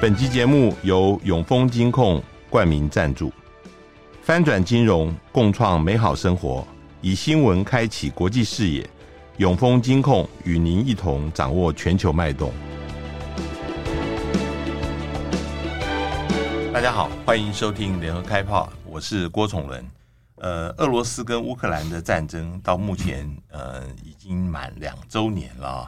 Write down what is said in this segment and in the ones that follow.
本集节目由永丰金控冠名赞助，翻转金融，共创美好生活，以新闻开启国际视野。永丰金控与您一同掌握全球脉动。大家好，欢迎收听联合开炮，我是郭崇伦。呃，俄罗斯跟乌克兰的战争到目前呃已经满两周年了。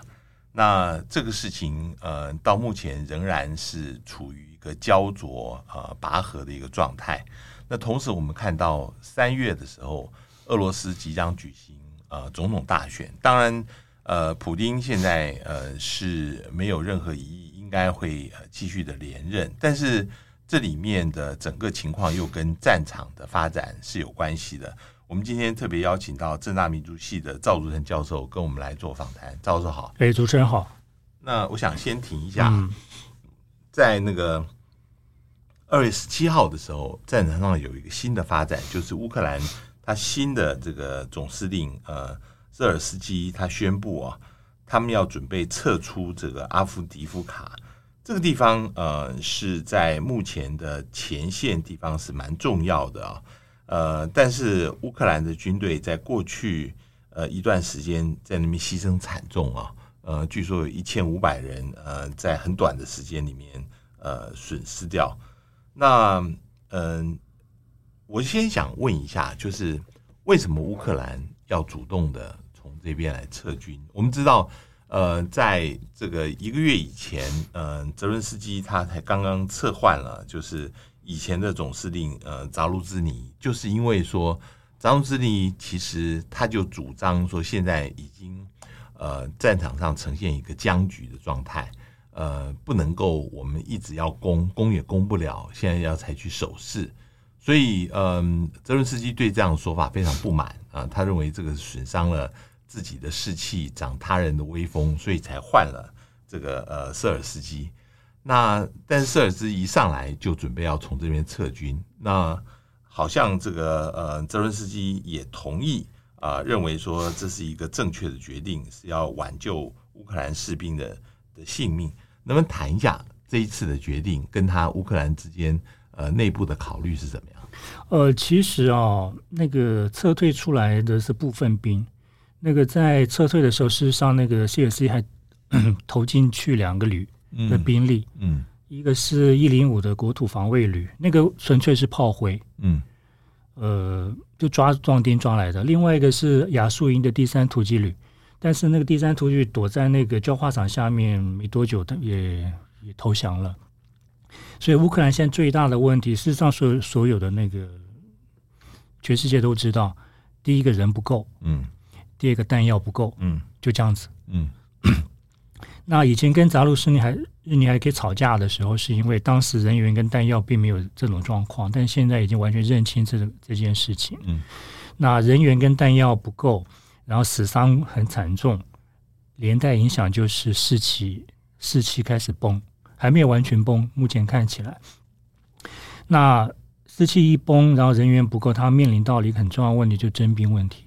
那这个事情，呃，到目前仍然是处于一个焦灼、呃拔河的一个状态。那同时，我们看到三月的时候，俄罗斯即将举行呃总统大选。当然，呃，普丁现在呃是没有任何疑义，应该会继续的连任。但是这里面的整个情况又跟战场的发展是有关系的。我们今天特别邀请到正大民族系的赵竹成教授跟我们来做访谈。赵教授好，哎，主持人好。那我想先停一下，在那个二月十七号的时候，战场上有一个新的发展，就是乌克兰他新的这个总司令呃泽尔斯基他宣布啊，他们要准备撤出这个阿夫迪夫卡这个地方，呃，是在目前的前线地方是蛮重要的啊。呃，但是乌克兰的军队在过去呃一段时间在那边牺牲惨重啊，呃，据说有一千五百人呃在很短的时间里面呃损失掉。那嗯、我先想问一下，就是为什么乌克兰要主动的从这边来撤军？我们知道，呃，在这个一个月以前，嗯、呃，泽伦斯基他才刚刚撤换了，就是。以前的总司令呃扎卢兹尼，就是因为说扎卢兹尼其实他就主张说，现在已经呃战场上呈现一个僵局的状态，呃不能够我们一直要攻，攻也攻不了，现在要采取守势，所以嗯泽伦斯基对这样的说法非常不满啊，他认为这个损伤了自己的士气，长他人的威风，所以才换了这个呃瑟尔斯基。那但是瑟尔兹一上来就准备要从这边撤军，那好像这个呃泽伦斯基也同意啊、呃，认为说这是一个正确的决定，是要挽救乌克兰士兵的的性命。能不能谈一下这一次的决定跟他乌克兰之间呃内部的考虑是怎么样？呃，其实啊、哦，那个撤退出来的是部分兵，那个在撤退的时候，事实上那个谢尔斯还 投进去两个旅。的兵力，嗯，一个是一零五的国土防卫旅，那个纯粹是炮灰，嗯，呃，就抓壮丁抓来的。另外一个是亚速营的第三突击旅，但是那个第三突击旅躲在那个焦化厂下面，没多久他也也投降了。所以乌克兰现在最大的问题，事实上所有所有的那个全世界都知道，第一个人不够，嗯，第二个弹药不够，嗯，就这样子，嗯。那以前跟扎卢斯尼还日尼还可以吵架的时候，是因为当时人员跟弹药并没有这种状况，但现在已经完全认清这这件事情。嗯，那人员跟弹药不够，然后死伤很惨重，连带影响就是士气士气开始崩，还没有完全崩，目前看起来。那士气一崩，然后人员不够，他面临到了一个很重要问题，就征兵问题。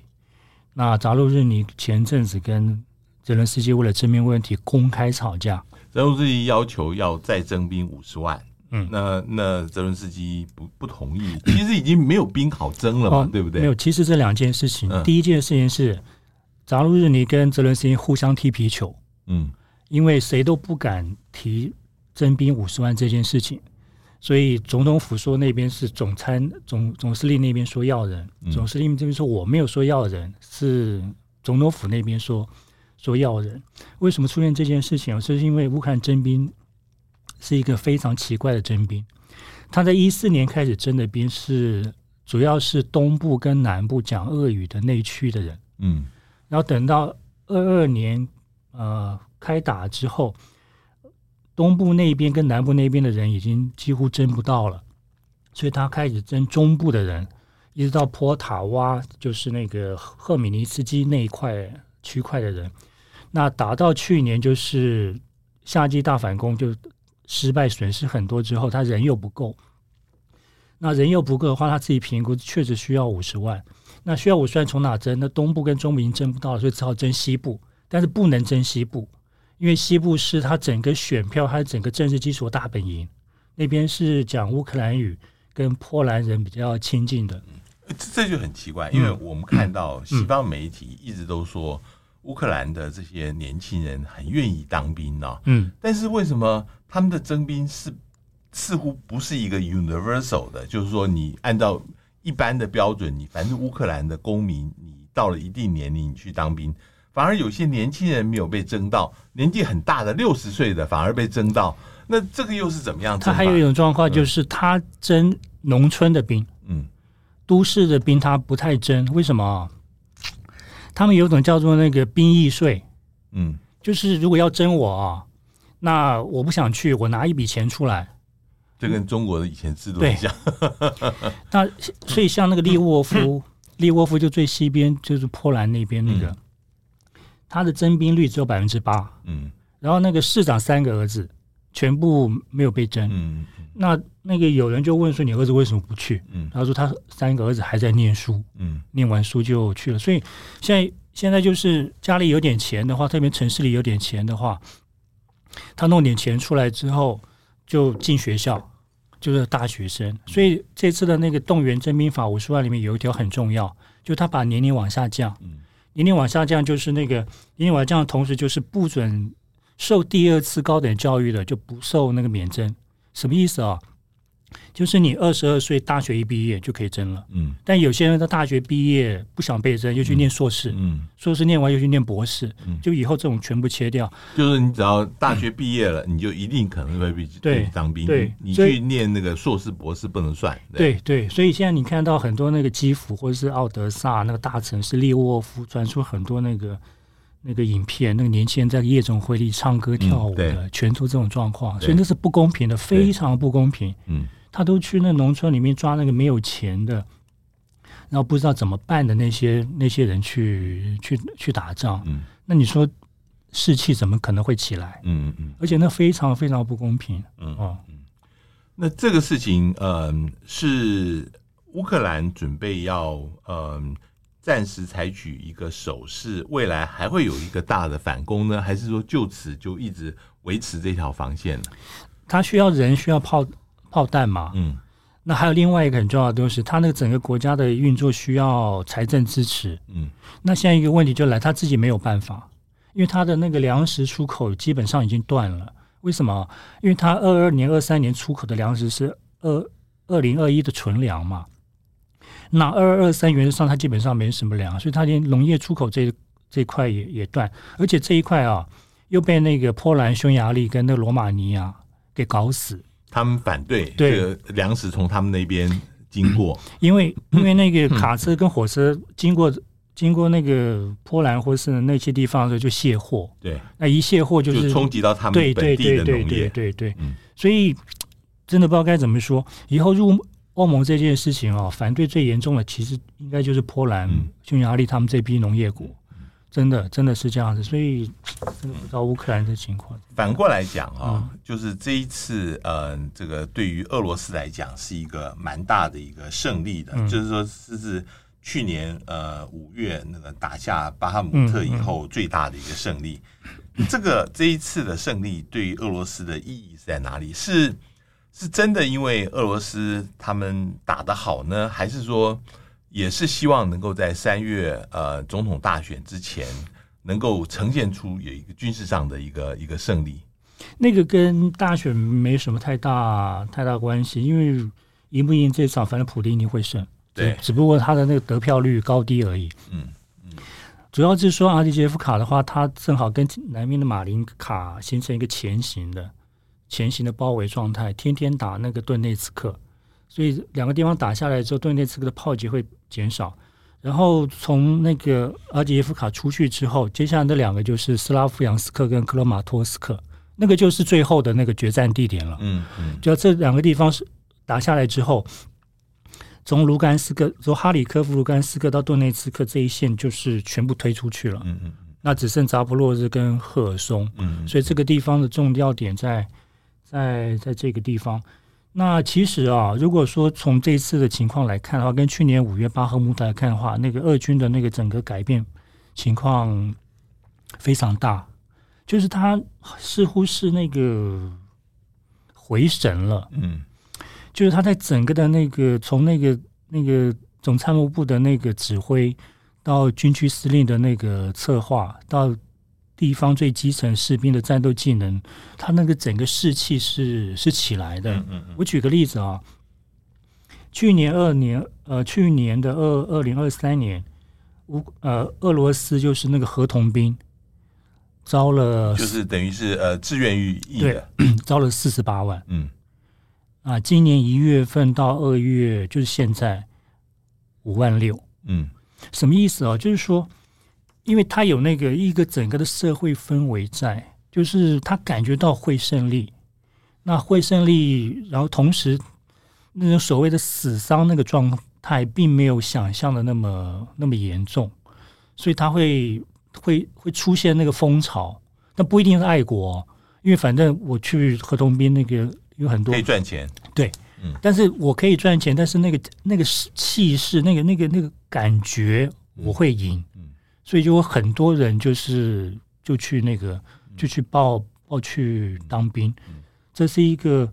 那扎鲁日尼前阵子跟泽伦斯基为了征兵问题公开吵架，泽伦斯基要求要再征兵五十万，嗯，那那泽伦斯基不不同意，其实已经没有兵好征了嘛，哦、对不对？没有，其实这两件事情，嗯、第一件事情是扎卢日尼跟泽伦斯基互相踢皮球，嗯，因为谁都不敢提征兵五十万这件事情，所以总统府说那边是总参总总司令那边说要人，嗯、总司令这边说我没有说要人，是总统府那边说。说要人，为什么出现这件事情？这是因为乌克兰征兵是一个非常奇怪的征兵。他在一四年开始征的兵是主要是东部跟南部讲俄语的内区的人，嗯，然后等到二二年呃开打之后，东部那边跟南部那边的人已经几乎征不到了，所以他开始征中部的人，一直到波塔瓦，就是那个赫米尼茨基那一块区块的人。那打到去年就是夏季大反攻就失败，损失很多之后，他人又不够。那人又不够的话，他自己评估确实需要五十万。那需要五十万从哪征？那东部跟中部已经征不到了，所以只好征西部。但是不能征西部，因为西部是他整个选票，他整个政治基础大本营，那边是讲乌克兰语，跟波兰人比较亲近的。这这就很奇怪，因为我们看到西方媒体一直都说乌克兰的这些年轻人很愿意当兵呢。嗯，但是为什么他们的征兵是似乎不是一个 universal 的？就是说，你按照一般的标准，你反正乌克兰的公民，你到了一定年龄，你去当兵，反而有些年轻人没有被征到，年纪很大的六十岁的反而被征到。那这个又是怎么样？他还有一种状况，就是他征农村的兵，嗯。都市的兵他不太征，为什么？他们有种叫做那个兵役税，嗯，就是如果要征我啊，那我不想去，我拿一笔钱出来，这跟中国的以前制度一样。那所以像那个利沃夫，利沃夫就最西边，就是波兰那边那个，嗯、他的征兵率只有百分之八，嗯，然后那个市长三个儿子全部没有被征，嗯。那那个有人就问说：“你儿子为什么不去？”嗯，他说他三个儿子还在念书，嗯，念完书就去了。所以现在现在就是家里有点钱的话，特别城市里有点钱的话，他弄点钱出来之后就进学校，就是大学生。所以这次的那个动员征兵法五十万里面有一条很重要，就他把年龄往下降，年龄往下降就是那个年龄往下降的同时就是不准受第二次高等教育的就不受那个免征。什么意思啊？就是你二十二岁大学一毕业就可以征了，嗯。但有些人他大学毕业不想被征，又去念硕士，嗯，硕士念完又去念博士，嗯，就以后这种全部切掉。就是你只要大学毕业了，你就一定可能会被对当兵，对，你去念那个硕士博士不能算。对对，所以现在你看到很多那个基辅或者是奥德萨那个大城市利沃夫传出很多那个。那个影片，那个年轻人在夜总会里唱歌跳舞的，全都这种状况，所以那是不公平的，非常不公平。嗯，他都去那农村里面抓那个没有钱的，然后不知道怎么办的那些那些人去去去打仗。嗯，那你说士气怎么可能会起来？嗯嗯，而且那非常非常不公平。嗯哦，那这个事情，嗯，是乌克兰准备要，嗯。暂时采取一个守势，未来还会有一个大的反攻呢？还是说就此就一直维持这条防线呢？他需要人，需要炮炮弹嘛？嗯，那还有另外一个很重要的东西，他那个整个国家的运作需要财政支持。嗯，那现在一个问题就来，他自己没有办法，因为他的那个粮食出口基本上已经断了。为什么？因为他二二年、二三年出口的粮食是二二零二一的存粮嘛。那二二二三原则上，它基本上没什么粮，所以它连农业出口这这一块也也断，而且这一块啊又被那个波兰、匈牙利跟那个罗马尼亚给搞死。他们反对这个粮食从他们那边经过，因为因为那个卡车跟火车经过经过那个波兰或是那些地方的时候就卸货。对，那一卸货就是冲击到他们本地的农业。对对对对对对。对，所以真的不知道该怎么说，以后入。欧盟这件事情啊，反对最严重的其实应该就是波兰、匈牙利他们这批农业国，真的真的是这样子，所以真的不知道乌克兰的情况。反过来讲啊，就是这一次，呃，这个对于俄罗斯来讲是一个蛮大的一个胜利的，就是说这是去年呃五月那个打下巴哈姆特以后最大的一个胜利。这个这一次的胜利对于俄罗斯的意义是在哪里？是？是真的因为俄罗斯他们打得好呢，还是说也是希望能够在三月呃总统大选之前能够呈现出有一个军事上的一个一个胜利？那个跟大选没什么太大太大关系，因为赢不赢这场，反正普丁一定会胜。对，只不过他的那个得票率高低而已。嗯嗯，主要是说阿迪杰夫卡的话，它正好跟南面的马林卡形成一个前行的。前行的包围状态，天天打那个顿内茨克，所以两个地方打下来之后，顿内茨克的炮击会减少。然后从那个阿杰夫卡出去之后，接下来的两个就是斯拉夫扬斯克跟克罗马托斯克，那个就是最后的那个决战地点了。嗯嗯，就这两个地方是打下来之后，从卢甘斯克、从哈里科夫、卢甘斯克到顿内茨克这一线就是全部推出去了。嗯嗯，那只剩扎波洛日跟赫尔松。嗯，所以这个地方的重要点在。在在这个地方，那其实啊，如果说从这次的情况来看的话，跟去年五月巴赫穆特来看的话，那个俄军的那个整个改变情况非常大。就是他似乎是那个回神了，嗯，就是他在整个的那个从那个那个总参谋部的那个指挥，到军区司令的那个策划，到地方最基层士兵的战斗技能，他那个整个士气是是起来的。嗯嗯嗯、我举个例子啊，去年二年呃，去年的二二零二三年，乌呃俄罗斯就是那个合同兵招了，就是等于是呃志愿役的，招了四十八万。嗯，啊，今年一月份到二月就是现在五万六。嗯，什么意思啊？就是说。因为他有那个一个整个的社会氛围在，就是他感觉到会胜利，那会胜利，然后同时那种所谓的死伤那个状态，并没有想象的那么那么严重，所以他会会会出现那个风潮，但不一定是爱国，因为反正我去合同兵那个有很多可以赚钱，对，嗯，但是我可以赚钱，但是那个那个气势，那个那个那个感觉，我会赢。所以就有很多人就是就去那个就去报报去当兵，这是一个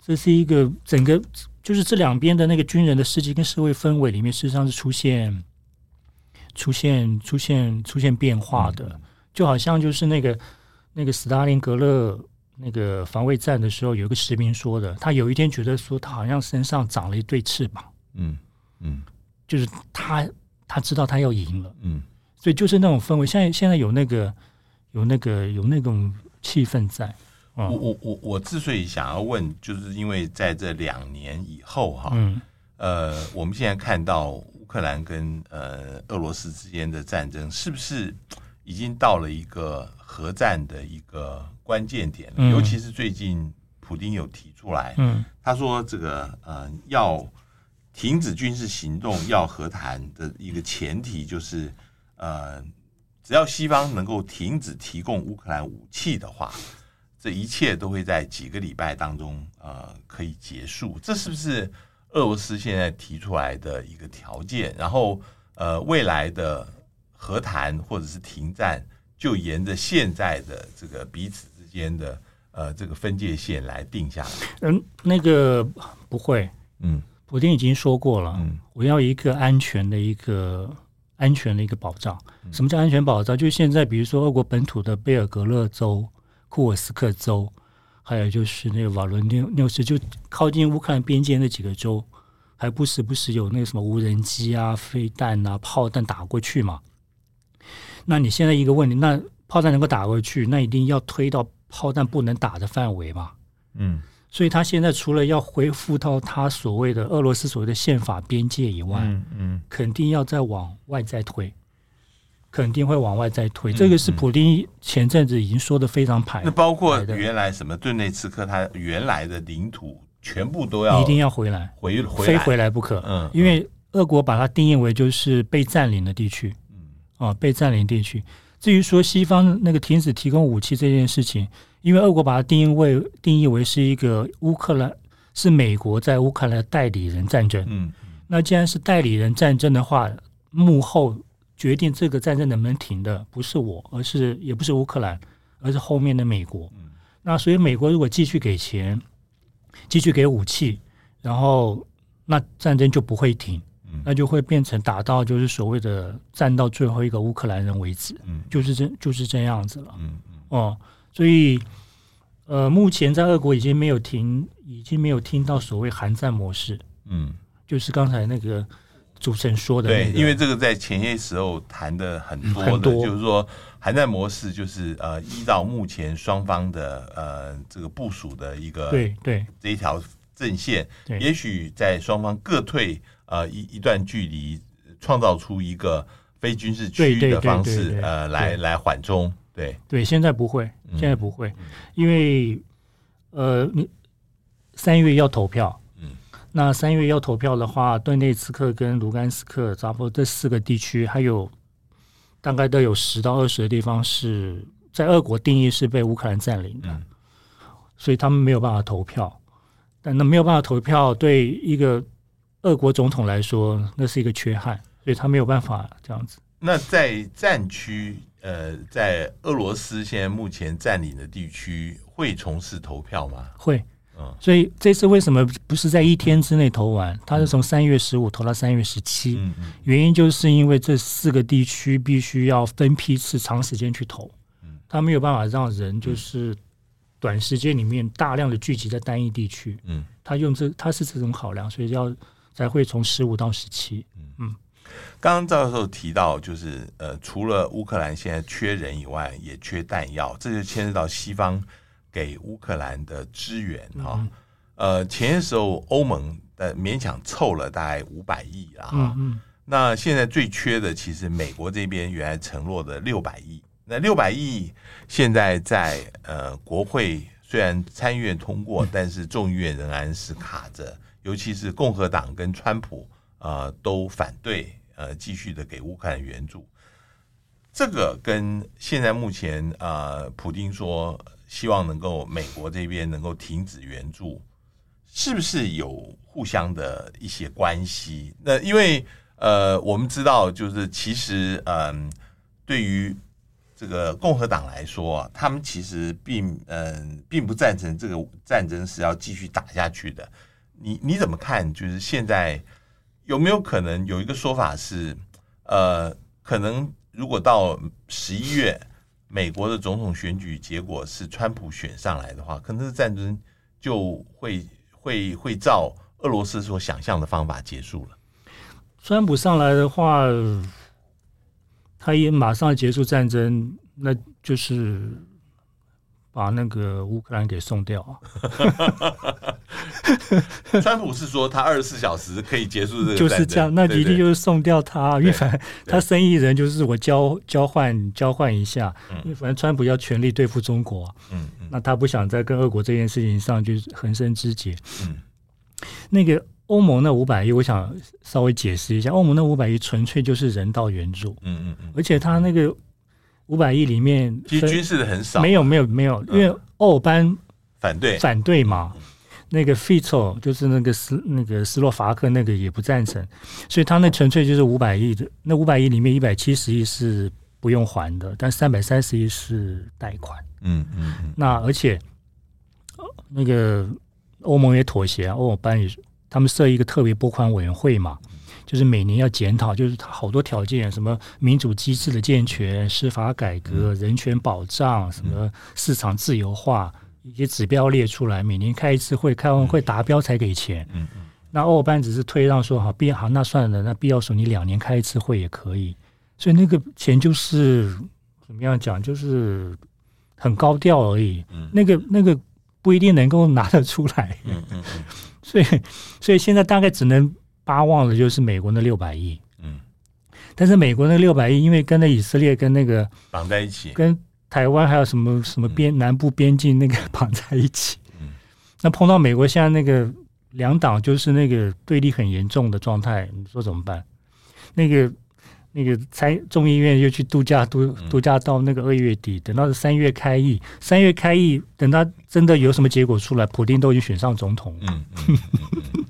这是一个整个就是这两边的那个军人的士气跟社会氛围里面，事实上是出现出现出现出现变化的，就好像就是那个那个斯大林格勒那个防卫战的时候，有一个士兵说的，他有一天觉得说他好像身上长了一对翅膀，嗯嗯，就是他他知道他要赢了，嗯。所以就是那种氛围，现在现在有那个有那个有那种气氛在。我我我我之所以想要问，就是因为在这两年以后哈，嗯，呃，我们现在看到乌克兰跟呃俄罗斯之间的战争，是不是已经到了一个核战的一个关键点了？嗯，尤其是最近普丁有提出来，嗯，他说这个呃要停止军事行动，要和谈的一个前提就是。呃，只要西方能够停止提供乌克兰武器的话，这一切都会在几个礼拜当中呃可以结束。这是不是俄罗斯现在提出来的一个条件？然后呃，未来的和谈或者是停战，就沿着现在的这个彼此之间的呃这个分界线来定下来？嗯，那个不会，嗯，普京已经说过了，嗯，我要一个安全的一个。安全的一个保障。什么叫安全保障？就是现在，比如说俄国本土的贝尔格勒州、库尔斯克州，还有就是那个瓦伦纽纽斯，就靠近乌克兰边界那几个州，还不时不时有那个什么无人机啊、飞弹啊、炮弹打过去嘛。那你现在一个问题，那炮弹能够打过去，那一定要推到炮弹不能打的范围嘛？嗯。所以他现在除了要恢复到他所谓的俄罗斯所谓的宪法边界以外，嗯，嗯，肯定要再往外再推，肯定会往外再推。嗯、这个是普丁前阵子已经说的非常排。那包括原来什么顿内茨克，他原来的领土全部都要一定要回来，回回非回来不可。嗯，因为俄国把它定义为就是被占领的地区。嗯，啊，被占领地区。至于说西方那个停止提供武器这件事情。因为俄国把它定义为定义为是一个乌克兰是美国在乌克兰的代理人战争。嗯，那既然是代理人战争的话，幕后决定这个战争能不能停的不是我，而是也不是乌克兰，而是后面的美国。那所以美国如果继续给钱，继续给武器，然后那战争就不会停，那就会变成打到就是所谓的战到最后一个乌克兰人为止。嗯，就是这就是这样子了。嗯嗯哦。所以，呃，目前在俄国已经没有听，已经没有听到所谓寒战模式。嗯，就是刚才那个主持人说的、那个，对，因为这个在前些时候谈的很多的，就是说寒战模式就是呃，依照目前双方的呃这个部署的一个对对这一条阵线，对也许在双方各退呃一一段距离，创造出一个非军事区域的方式，呃，来来缓冲。对对，现在不会，现在不会，嗯、因为呃，你三月要投票，嗯，那三月要投票的话，顿内茨克跟卢甘斯克、扎波这四个地区，还有大概都有十到二十个地方是在俄国定义是被乌克兰占领的，嗯，所以他们没有办法投票。但那没有办法投票，对一个俄国总统来说，那是一个缺憾，所以他没有办法这样子。那在战区。呃，在俄罗斯现在目前占领的地区会从事投票吗？会，嗯，所以这次为什么不是在一天之内投完？他是从三月十五投到三月十七，嗯，原因就是因为这四个地区必须要分批次长时间去投，他没有办法让人就是短时间里面大量的聚集在单一地区，嗯，他用这他是这种考量，所以要才会从十五到十七，嗯。刚刚赵教授提到，就是呃，除了乌克兰现在缺人以外，也缺弹药，这就牵涉到西方给乌克兰的支援哈、嗯。呃，前些时候欧盟的勉强凑了大概五百亿啊，哈、嗯。那现在最缺的，其实美国这边原来承诺的六百亿，那六百亿现在在呃国会虽然参议院通过，但是众议院仍然是卡着，尤其是共和党跟川普呃都反对。呃，继续的给乌克兰援助，这个跟现在目前呃，普丁说希望能够美国这边能够停止援助，是不是有互相的一些关系？那因为呃，我们知道就是其实嗯、对于这个共和党来说，他们其实并嗯、并不赞成这个战争是要继续打下去的。你你怎么看？就是现在。有没有可能有一个说法是，呃，可能如果到十一月，美国的总统选举结果是川普选上来的话，可能这战争就会会会照俄罗斯所想象的方法结束了。川普上来的话，他也马上结束战争，那就是。把那个乌克兰给送掉啊！川普是说他二十四小时可以结束这个，就是这样。那一定就是送掉他，因为反正他生意人就是我交交换交换一下，因为反正川普要全力对付中国，嗯，那他不想再跟俄国这件事情上就是横生枝节。嗯，那个欧盟那五百亿，我想稍微解释一下，欧盟那五百亿纯粹就是人道援助，嗯嗯嗯，而且他那个。五百亿里面，其实军事的很少，没有没有没有，因为欧尔班反对。反对嘛，那个 Fito 就是那个斯那个斯洛伐克那个也不赞成，所以他那纯粹就是五百亿的，那五百亿里面一百七十亿是不用还的，但三百三十亿是贷款，嗯嗯，那而且那个欧盟也妥协啊，欧尔班也他们设一个特别拨款委员会嘛。就是每年要检讨，就是好多条件，什么民主机制的健全、司法改革、人权保障、什么市场自由化，一些指标列出来，每年开一次会，开完会达标才给钱。嗯嗯。那欧班只是推让说好，必好那算了，那必要时候你两年开一次会也可以。所以那个钱就是怎么样讲，就是很高调而已。嗯。那个那个不一定能够拿得出来。嗯嗯嗯。所以所以现在大概只能。巴望的就是美国那六百亿，嗯，但是美国那六百亿，因为跟那以色列跟那个绑在一起，跟台湾还有什么什么边南部边境那个绑在一起，嗯，那碰到美国现在那个两党就是那个对立很严重的状态，你说怎么办？那个那个参众议院又去度假度度假到那个二月底，等到三月开议，三月开议，等到真的有什么结果出来，普丁都已经选上总统，嗯。嗯嗯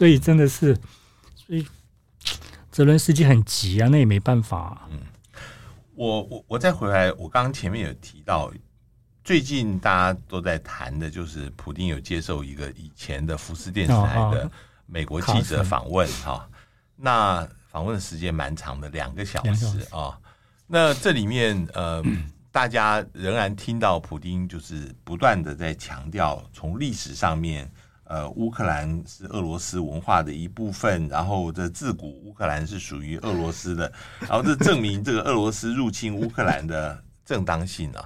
所以真的是，所以泽伦斯基很急啊，那也没办法啊。嗯，我我我再回来，我刚刚前面有提到，最近大家都在谈的就是普丁有接受一个以前的福斯电视台的美国记者访问哈，那访问的时间蛮长的，两个小时啊。那这里面呃，大家仍然听到普丁就是不断的在强调，从历史上面。呃，乌克兰是俄罗斯文化的一部分，然后这自古乌克兰是属于俄罗斯的，然后这证明这个俄罗斯入侵乌克兰的正当性啊。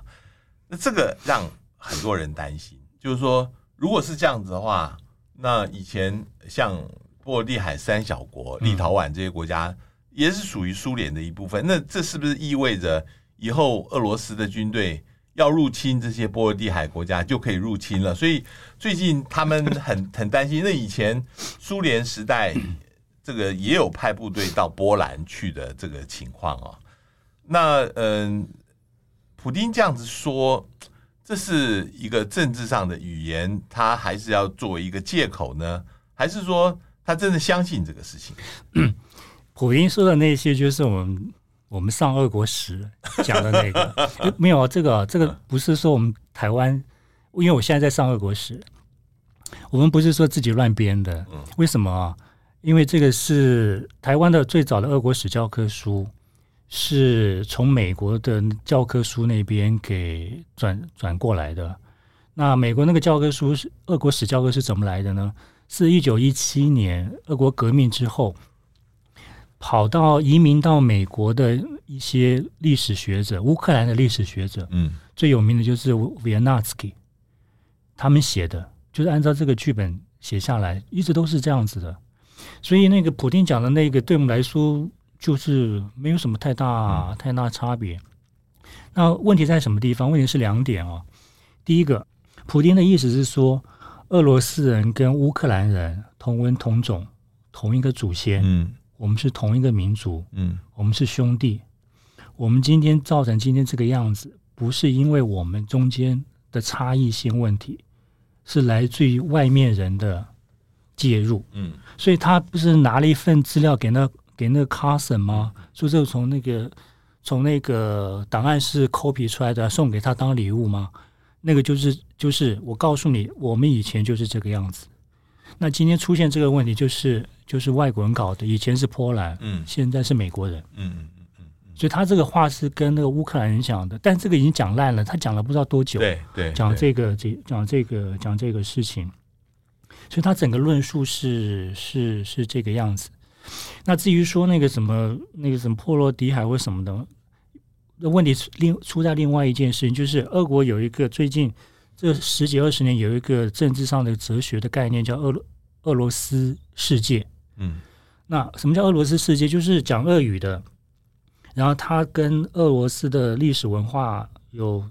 那这个让很多人担心，就是说，如果是这样子的话，那以前像波罗的海三小国、立陶宛这些国家也是属于苏联的一部分，那这是不是意味着以后俄罗斯的军队？要入侵这些波罗的海国家就可以入侵了，所以最近他们很很担心。那以前苏联时代，这个也有派部队到波兰去的这个情况啊。那嗯，普丁这样子说，这是一个政治上的语言，他还是要作为一个借口呢？还是说他真的相信这个事情？普丁说的那些，就是我们。我们上俄国史讲的那个，没有这个，这个不是说我们台湾，因为我现在在上俄国史，我们不是说自己乱编的。为什么啊？因为这个是台湾的最早的俄国史教科书，是从美国的教科书那边给转转过来的。那美国那个教科书是俄国史教科是怎么来的呢？是一九一七年俄国革命之后。跑到移民到美国的一些历史学者，乌克兰的历史学者，嗯，最有名的就是维纳斯基，他们写的就是按照这个剧本写下来，一直都是这样子的。所以那个普丁讲的那个，对我们来说就是没有什么太大、嗯、太大差别。那问题在什么地方？问题是两点哦。第一个，普丁的意思是说，俄罗斯人跟乌克兰人同文同种，同一个祖先，嗯。我们是同一个民族，嗯，我们是兄弟。我们今天造成今天这个样子，不是因为我们中间的差异性问题，是来自于外面人的介入，嗯。所以他不是拿了一份资料给那给那个 Carson 吗？说这从那个从那个档案室 copy 出来的，送给他当礼物吗？那个就是就是我告诉你，我们以前就是这个样子。那今天出现这个问题，就是就是外国人搞的。以前是波兰，嗯，现在是美国人，嗯嗯嗯嗯，所以他这个话是跟那个乌克兰人讲的，但这个已经讲烂了，他讲了不知道多久，对对，讲这个这讲这个讲这个事情，所以他整个论述是是是这个样子。那至于说那个什么那个什么波罗的海或什么的，那问题另出在另外一件事情，就是俄国有一个最近。这十几二十年有一个政治上的哲学的概念，叫俄罗俄罗斯世界。嗯，那什么叫俄罗斯世界？就是讲俄语的，然后他跟俄罗斯的历史文化有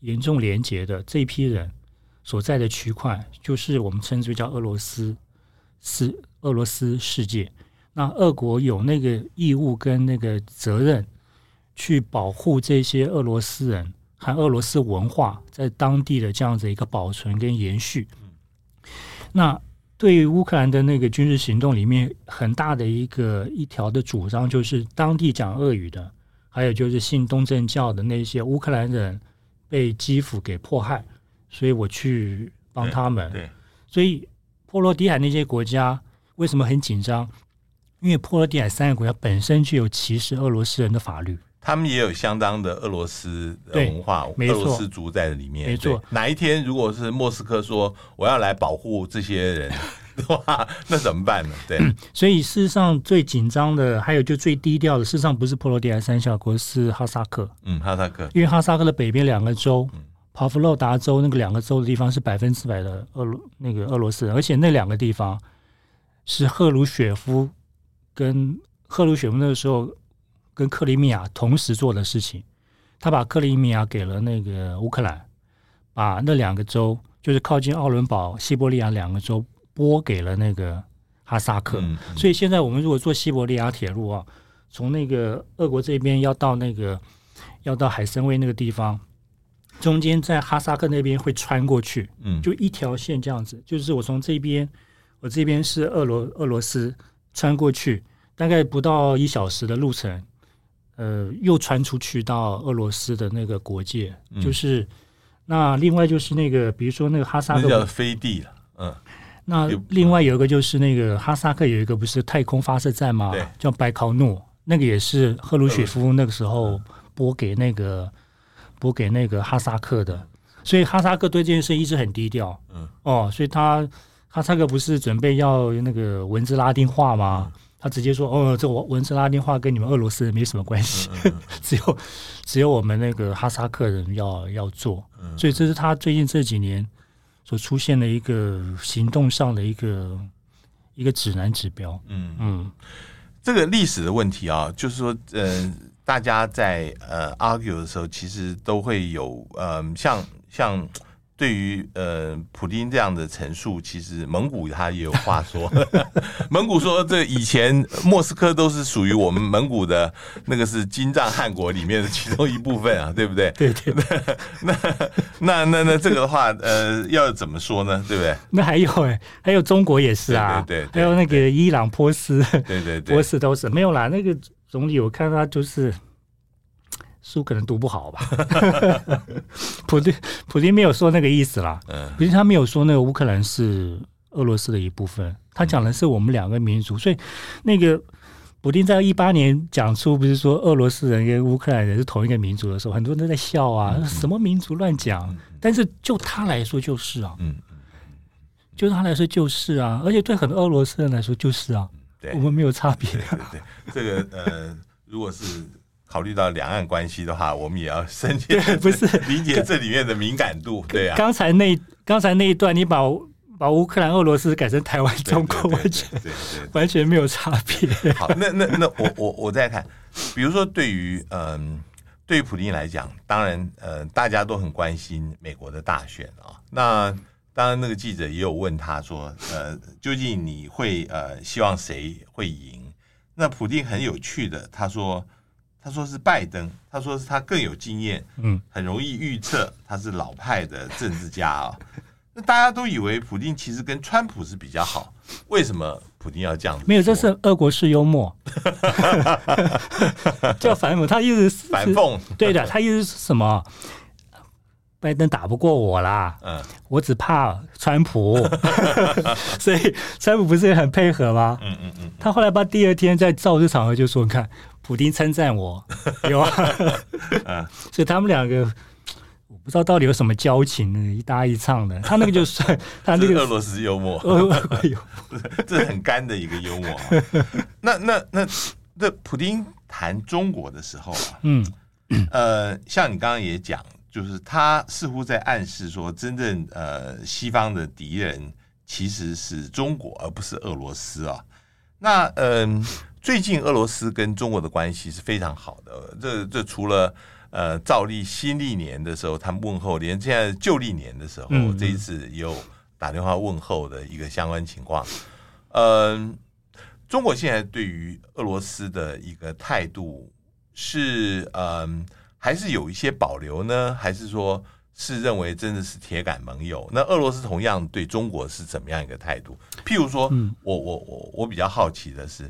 严重连结的这一批人所在的区块，就是我们称之为叫俄罗斯是俄罗斯世界。那俄国有那个义务跟那个责任去保护这些俄罗斯人。和俄罗斯文化在当地的这样子一个保存跟延续，那对于乌克兰的那个军事行动里面，很大的一个一条的主张就是当地讲俄语的，还有就是信东正教的那些乌克兰人被基辅给迫害，所以我去帮他们。对，所以波罗的海那些国家为什么很紧张？因为波罗的海三个国家本身就有歧视俄罗斯人的法律。他们也有相当的俄罗斯的文化，俄罗斯族在里面。没错，哪一天如果是莫斯科说我要来保护这些人的话，那怎么办呢？对，所以事实上最紧张的，还有就最低调的，事实上不是波罗的海三小国，是哈萨克。嗯，哈萨克，因为哈萨克的北边两个州，帕夫洛达州那个两个州的地方是百分之百的俄罗那个俄罗斯人，而且那两个地方是赫鲁雪夫跟赫鲁雪夫那个时候。跟克里米亚同时做的事情，他把克里米亚给了那个乌克兰，把那两个州，就是靠近奥伦堡、西伯利亚两个州拨给了那个哈萨克。嗯嗯、所以现在我们如果坐西伯利亚铁路啊，从那个俄国这边要到那个要到海参崴那个地方，中间在哈萨克那边会穿过去，嗯，就一条线这样子，就是我从这边，我这边是俄罗俄罗斯穿过去，大概不到一小时的路程。呃，又传出去到俄罗斯的那个国界，嗯、就是那另外就是那个，比如说那个哈萨克叫飞地了，嗯，那另外有一个就是那个哈萨克有一个不是太空发射站吗？对。叫白考诺，那个也是赫鲁雪夫那个时候拨给那个拨给那个哈萨克的，所以哈萨克对这件事一直很低调，嗯，哦，所以他哈萨克不是准备要那个文字拉丁化吗？嗯他直接说：“哦，这我文字拉丁化跟你们俄罗斯人没什么关系，嗯嗯嗯、只有只有我们那个哈萨克人要要做。嗯、所以这是他最近这几年所出现的一个行动上的一个一个指南指标。嗯嗯，这个历史的问题啊，就是说，呃，大家在呃 argue 的时候，其实都会有呃，像像。”对于呃，普丁这样的陈述，其实蒙古他也有话说。蒙古说，这以前莫斯科都是属于我们蒙古的，那个是金帐汗国里面的其中一部分啊，对不对？对对。那那那那这个的话，呃，要怎么说呢？对不对？那还有哎，还有中国也是啊，对对。还有那个伊朗、波斯，对对对，波斯都是没有啦。那个总理我看他就是书可能读不好吧。普丁普丁没有说那个意思啦，嗯，可是他没有说那个乌克兰是俄罗斯的一部分，他讲的是我们两个民族，所以那个。普丁在一八年讲出不是说俄罗斯人跟乌克兰人是同一个民族的时候，很多人都在笑啊，嗯、什么民族乱讲？嗯、但是就他来说就是啊，嗯，就他来说就是啊，而且对很多俄罗斯人来说就是啊，对，我们没有差别。对，对，对，这个呃，如果是考虑到两岸关系的话，我们也要深切不是 理解这里面的敏感度。对啊，刚才那刚才那一段，你把。把乌克兰、俄罗斯改成台湾、中国，完全完全没有差别。好，那那那我我我再看，比如说对于嗯、呃，对于普丁来讲，当然呃，大家都很关心美国的大选啊。那当然，那个记者也有问他说，呃，究竟你会呃希望谁会赢？那普丁很有趣的，他说他说是拜登，他说是他更有经验，嗯，很容易预测，他是老派的政治家啊。那大家都以为普京其实跟川普是比较好，为什么普京要这样子？没有，这是俄国式幽默，叫反讽。他意思是反讽，对的，他意思是什么？拜登打不过我啦，嗯，我只怕川普，所以川普不是也很配合吗？嗯嗯嗯。他后来把第二天在造势场合就说：“你看，普丁称赞我，有啊。”嗯，所以他们两个。不知道到底有什么交情呢？一搭一唱的，他那个就算 他那个俄罗斯幽默，俄罗斯幽默，这是很干的一个幽默啊。那那那那普丁谈中国的时候啊，嗯呃，像你刚刚也讲，就是他似乎在暗示说，真正呃西方的敌人其实是中国，而不是俄罗斯啊。那嗯、呃，最近俄罗斯跟中国的关系是非常好的，这这除了。呃，照例新历年的时候，他们问候；连现在旧历年的时候，嗯、这一次也有打电话问候的一个相关情况。嗯、呃，中国现在对于俄罗斯的一个态度是，嗯、呃，还是有一些保留呢？还是说是认为真的是铁杆盟友？那俄罗斯同样对中国是怎么样一个态度？譬如说，我我我我比较好奇的是，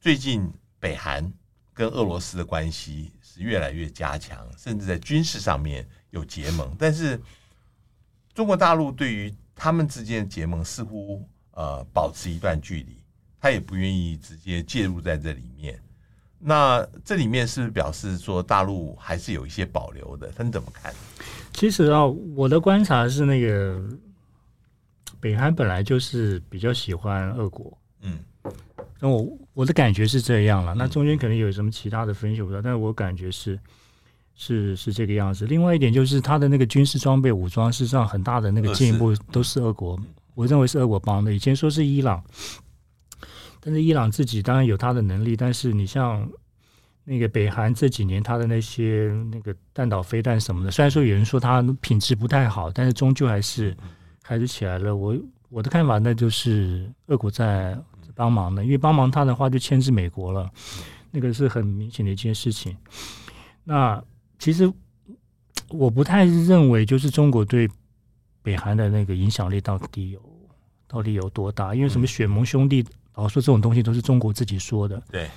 最近北韩跟俄罗斯的关系是。越来越加强，甚至在军事上面有结盟。但是中国大陆对于他们之间的结盟似乎呃保持一段距离，他也不愿意直接介入在这里面。那这里面是不是表示说大陆还是有一些保留的？他你怎么看？其实啊，我的观察是，那个北韩本来就是比较喜欢俄国，嗯。那我我的感觉是这样了，那中间可能有什么其他的分析我不知道，但是我感觉是是是这个样子。另外一点就是他的那个军事装备武装，事实上很大的那个进步都是俄国，我认为是俄国帮的。以前说是伊朗，但是伊朗自己当然有他的能力，但是你像那个北韩这几年他的那些那个弹道飞弹什么的，虽然说有人说它品质不太好，但是终究还是还是起来了。我我的看法那就是俄国在。帮忙的，因为帮忙他的话就牵制美国了，那个是很明显的一件事情。那其实我不太认为，就是中国对北韩的那个影响力到底有到底有多大？因为什么血盟兄弟，然后说这种东西都是中国自己说的。对，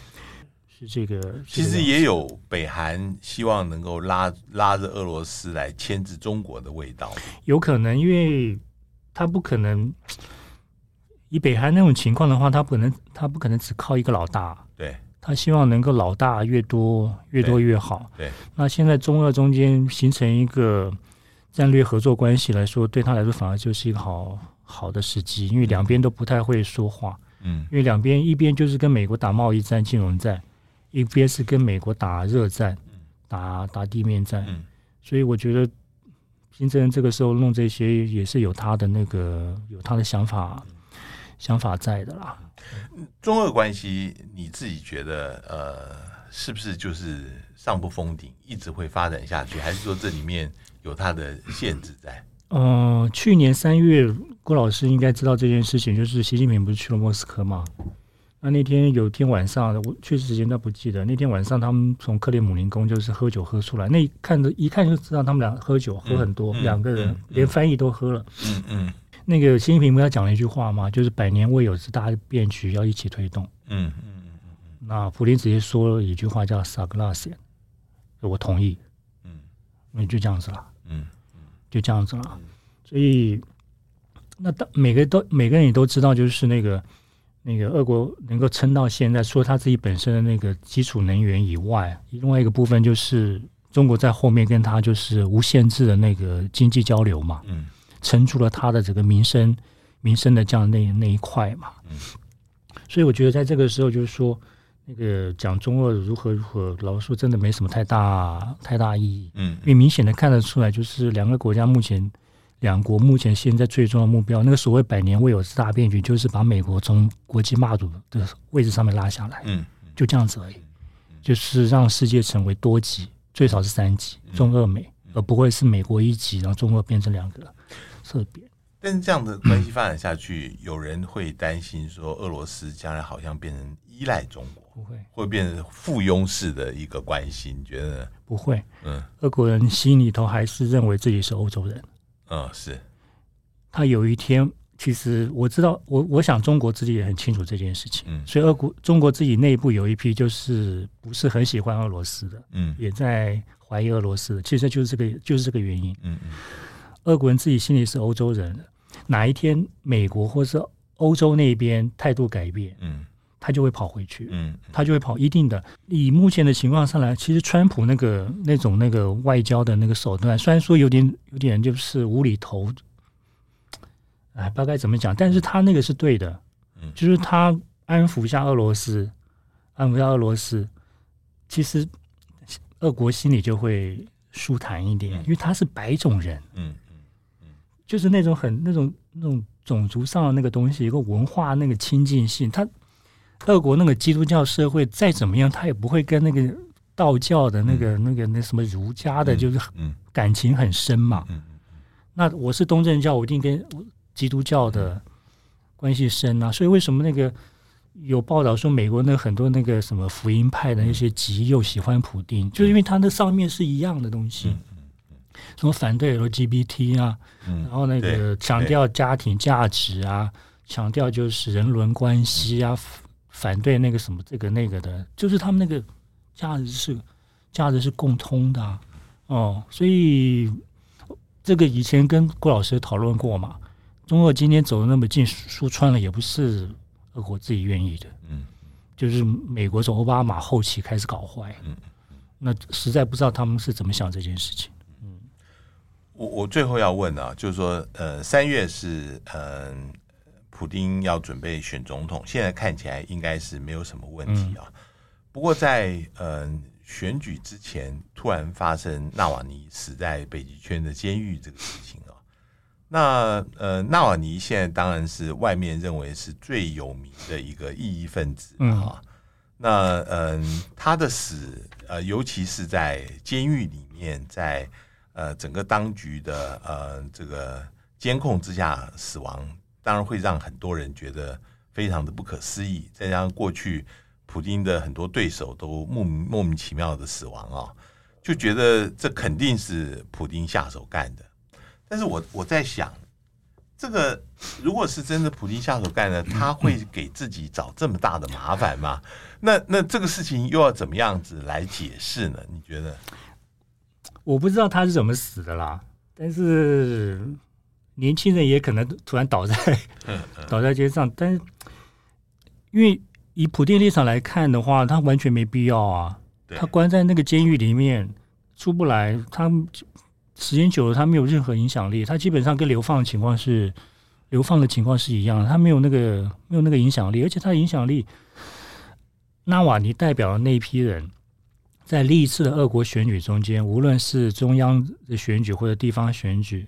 是这个。其实也有北韩希望能够拉拉着俄罗斯来牵制中国的味道。有可能，因为他不可能。以北韩那种情况的话，他不可能，他不可能只靠一个老大。对，他希望能够老大越多，越多越好。对，对那现在中俄中间形成一个战略合作关系来说，对他来说反而就是一个好好的时机，因为两边都不太会说话。嗯，因为两边一边就是跟美国打贸易战、金融战，一边是跟美国打热战、打打地面战。嗯，所以我觉得金正恩这个时候弄这些也是有他的那个有他的想法。想法在的啦。中俄关系，你自己觉得呃，是不是就是上不封顶，一直会发展下去，还是说这里面有它的限制在？嗯、呃，去年三月，郭老师应该知道这件事情，就是习近平不是去了莫斯科吗？那那天有天晚上，我确实时间倒不记得。那天晚上他们从克里姆林宫就是喝酒喝出来，那看着一看就知道他们俩喝酒喝很多，两、嗯、个人、嗯、连翻译都喝了。嗯嗯。那个习近平不要讲了一句话吗？就是百年未有之大变局要一起推动。嗯嗯嗯那普林直接说了一句话叫 s a g l a 我同意。嗯，那就这样子了。嗯，就这样子了。所以，那当每个都每个人也都知道，就是那个那个俄国能够撑到现在，除了他自己本身的那个基础能源以外，另外一个部分就是中国在后面跟他就是无限制的那个经济交流嘛。嗯。撑住了他的这个民生民生的这样那那一块嘛，嗯，所以我觉得在这个时候就是说。那个讲中俄如何如何，老实说真的没什么太大太大意义。嗯，因为明显的看得出来，就是两个国家目前两国目前现在最重要的目标，那个所谓百年未有之大变局，就是把美国从国际霸主的位置上面拉下来。嗯，就这样子而已，就是让世界成为多极，最少是三极，中俄美，而不会是美国一极，然后中俄变成两个侧边。但是这样的关系发展下去，有人会担心说，俄罗斯将来好像变成依赖中国。不会，会变成附庸式的一个关系？你觉得呢？不会。嗯，俄国人心里头还是认为自己是欧洲人。嗯，是。他有一天，其实我知道，我我想中国自己也很清楚这件事情。嗯，所以俄国中国自己内部有一批就是不是很喜欢俄罗斯的，嗯，也在怀疑俄罗斯的。其实就是这个，就是这个原因。嗯嗯。俄国人自己心里是欧洲人，哪一天美国或是欧洲那边态度改变，嗯。他就会跑回去，嗯，他就会跑。一定的，以目前的情况上来，其实川普那个那种那个外交的那个手段，虽然说有点有点就是无厘头，哎，不知道该怎么讲，但是他那个是对的，嗯，就是他安抚一下俄罗斯，安抚一下俄罗斯，其实俄国心里就会舒坦一点，因为他是白种人，嗯就是那种很那种那种种族上的那个东西，一个文化那个亲近性，他。俄国那个基督教社会再怎么样，他也不会跟那个道教的那个、嗯、那个那什么儒家的，就是感情很深嘛。嗯嗯嗯、那我是东正教，我一定跟基督教的关系深啊。所以为什么那个有报道说美国那很多那个什么福音派的那些极右喜欢普丁，嗯、就是因为他那上面是一样的东西，什么反对 LGBT 啊，嗯、然后那个强调家庭价值啊，强调就是人伦关系啊。反对那个什么这个那个的，就是他们那个价值是价值是共通的啊，哦，所以这个以前跟郭老师讨论过嘛，中俄今天走的那么近，说穿了也不是俄国自己愿意的，嗯，就是美国从奥巴马后期开始搞坏，嗯，那实在不知道他们是怎么想这件事情，嗯，我我最后要问啊，就是说，呃，三月是嗯。呃普丁要准备选总统，现在看起来应该是没有什么问题啊。不过在呃选举之前，突然发生纳瓦尼死在北极圈的监狱这个事情啊。那呃纳瓦尼现在当然是外面认为是最有名的一个异议分子啊。那嗯、呃，他的死呃，尤其是在监狱里面，在呃整个当局的呃这个监控之下死亡。当然会让很多人觉得非常的不可思议，再加上过去普京的很多对手都莫名莫名其妙的死亡啊，就觉得这肯定是普京下手干的。但是我我在想，这个如果是真的普京下手干的，他会给自己找这么大的麻烦吗？那那这个事情又要怎么样子来解释呢？你觉得？我不知道他是怎么死的啦，但是。年轻人也可能突然倒在 倒在街上，但是因为以普丁立场来看的话，他完全没必要啊。他关在那个监狱里面出不来，他时间久了他没有任何影响力。他基本上跟流放的情况是流放的情况是一样的，他没有那个没有那个影响力，而且他的影响力，纳瓦尼代表的那一批人，在历次的俄国选举中间，无论是中央的选举或者地方选举。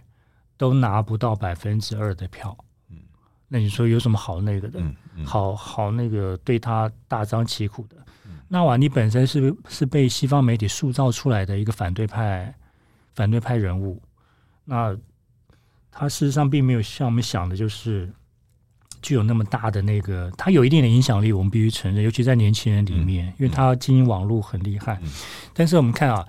都拿不到百分之二的票，嗯，那你说有什么好那个的？嗯嗯、好好那个对他大张旗鼓的？嗯、纳瓦尼本身是是被西方媒体塑造出来的一个反对派，反对派人物。那他事实上并没有像我们想的，就是具有那么大的那个，他有一定的影响力，我们必须承认，尤其在年轻人里面，嗯、因为他经营网络很厉害。嗯、但是我们看啊。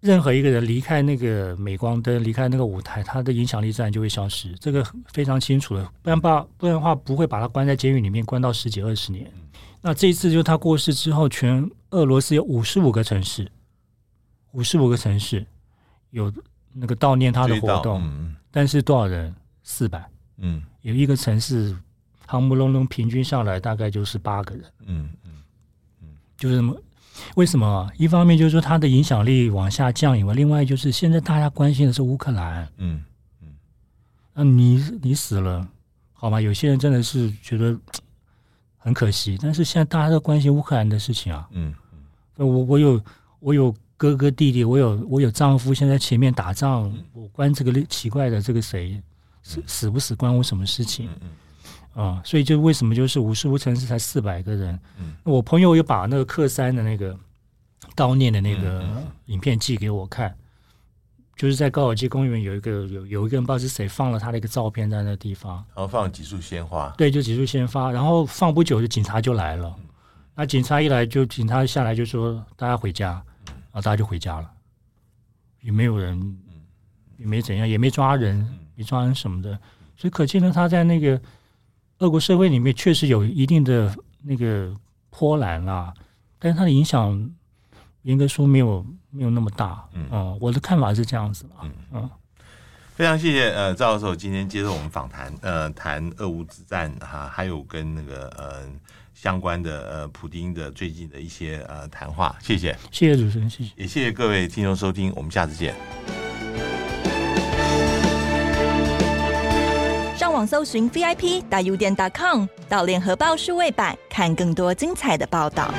任何一个人离开那个镁光灯，离开那个舞台，他的影响力自然就会消失，这个非常清楚的。不然把不然的话，不会把他关在监狱里面关到十几二十年。那这一次，就他过世之后，全俄罗斯有五十五个城市，五十五个城市有那个悼念他的活动，嗯、但是多少人？四百。嗯，有一个城市，夯不隆隆平均下来大概就是八个人。嗯嗯嗯，就是什么？为什么？一方面就是说他的影响力往下降以外，另外就是现在大家关心的是乌克兰。嗯嗯，那你你死了，好吗？有些人真的是觉得很可惜，但是现在大家都关心乌克兰的事情啊。嗯嗯，我我有我有哥哥弟弟，我有我有丈夫，现在前面打仗，我关这个奇怪的这个谁？死死不死关我什么事情？嗯啊，所以就为什么就是五十五城市才四百个人？嗯，我朋友又把那个克山的那个悼念的那个影片寄给我看，就是在高尔基公园有一个有有一个人不知道是谁放了他的一个照片在那个地方，然后放了几束鲜花，对，就几束鲜花，然后放不久就警察就来了，那警察一来就警察下来就说大家回家，然后，大家就回家了，也没有人，也没怎样，也没抓人。没抓人什么的，所以可见呢，他在那个俄国社会里面确实有一定的那个波澜啦，但是它的影响严格说没有没有那么大。嗯，嗯，我的看法是这样子嗯，嗯，非常谢谢呃赵教授今天接受我们访谈，呃，谈俄乌之战哈、啊，还有跟那个呃相关的呃普丁的最近的一些呃谈话，谢谢，谢谢主持人，谢谢，也谢谢各位听众收听，我们下次见。搜寻 VIP 大 U 点 .com 到联合报数位版，看更多精彩的报道。